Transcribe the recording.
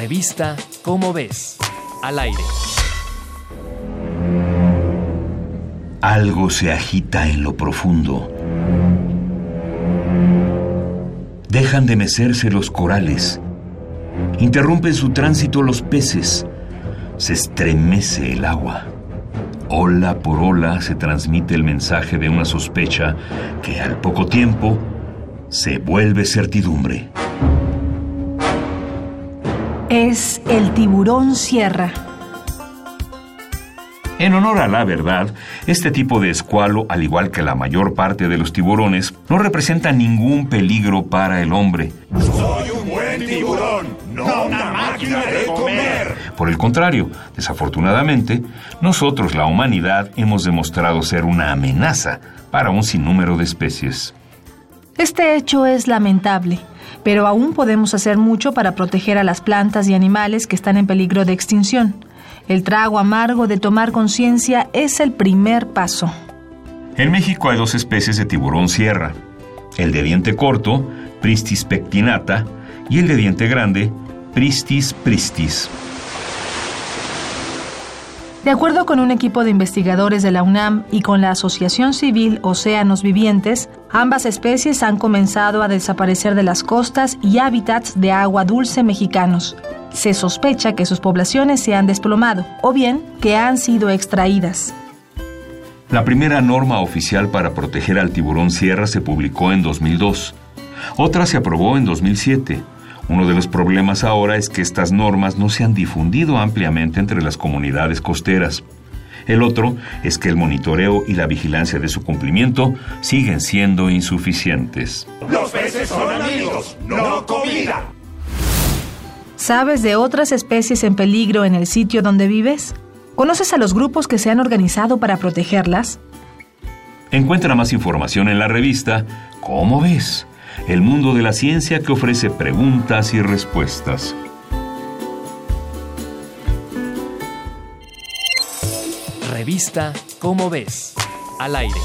Revista Cómo ves, al aire. Algo se agita en lo profundo. Dejan de mecerse los corales. Interrumpen su tránsito los peces. Se estremece el agua. Ola por ola se transmite el mensaje de una sospecha que al poco tiempo se vuelve certidumbre. Es el tiburón sierra. En honor a la verdad, este tipo de escualo, al igual que la mayor parte de los tiburones, no representa ningún peligro para el hombre. Soy un buen tiburón, no una máquina de comer. Por el contrario, desafortunadamente, nosotros, la humanidad, hemos demostrado ser una amenaza para un sinnúmero de especies. Este hecho es lamentable, pero aún podemos hacer mucho para proteger a las plantas y animales que están en peligro de extinción. El trago amargo de tomar conciencia es el primer paso. En México hay dos especies de tiburón sierra, el de diente corto, Pristis pectinata, y el de diente grande, Pristis pristis. De acuerdo con un equipo de investigadores de la UNAM y con la Asociación Civil Océanos Vivientes, ambas especies han comenzado a desaparecer de las costas y hábitats de agua dulce mexicanos. Se sospecha que sus poblaciones se han desplomado o bien que han sido extraídas. La primera norma oficial para proteger al tiburón sierra se publicó en 2002. Otra se aprobó en 2007. Uno de los problemas ahora es que estas normas no se han difundido ampliamente entre las comunidades costeras. El otro es que el monitoreo y la vigilancia de su cumplimiento siguen siendo insuficientes. Los peces son amigos, no comida. ¿Sabes de otras especies en peligro en el sitio donde vives? ¿Conoces a los grupos que se han organizado para protegerlas? Encuentra más información en la revista ¿Cómo ves? El mundo de la ciencia que ofrece preguntas y respuestas. Revista Cómo ves, al aire.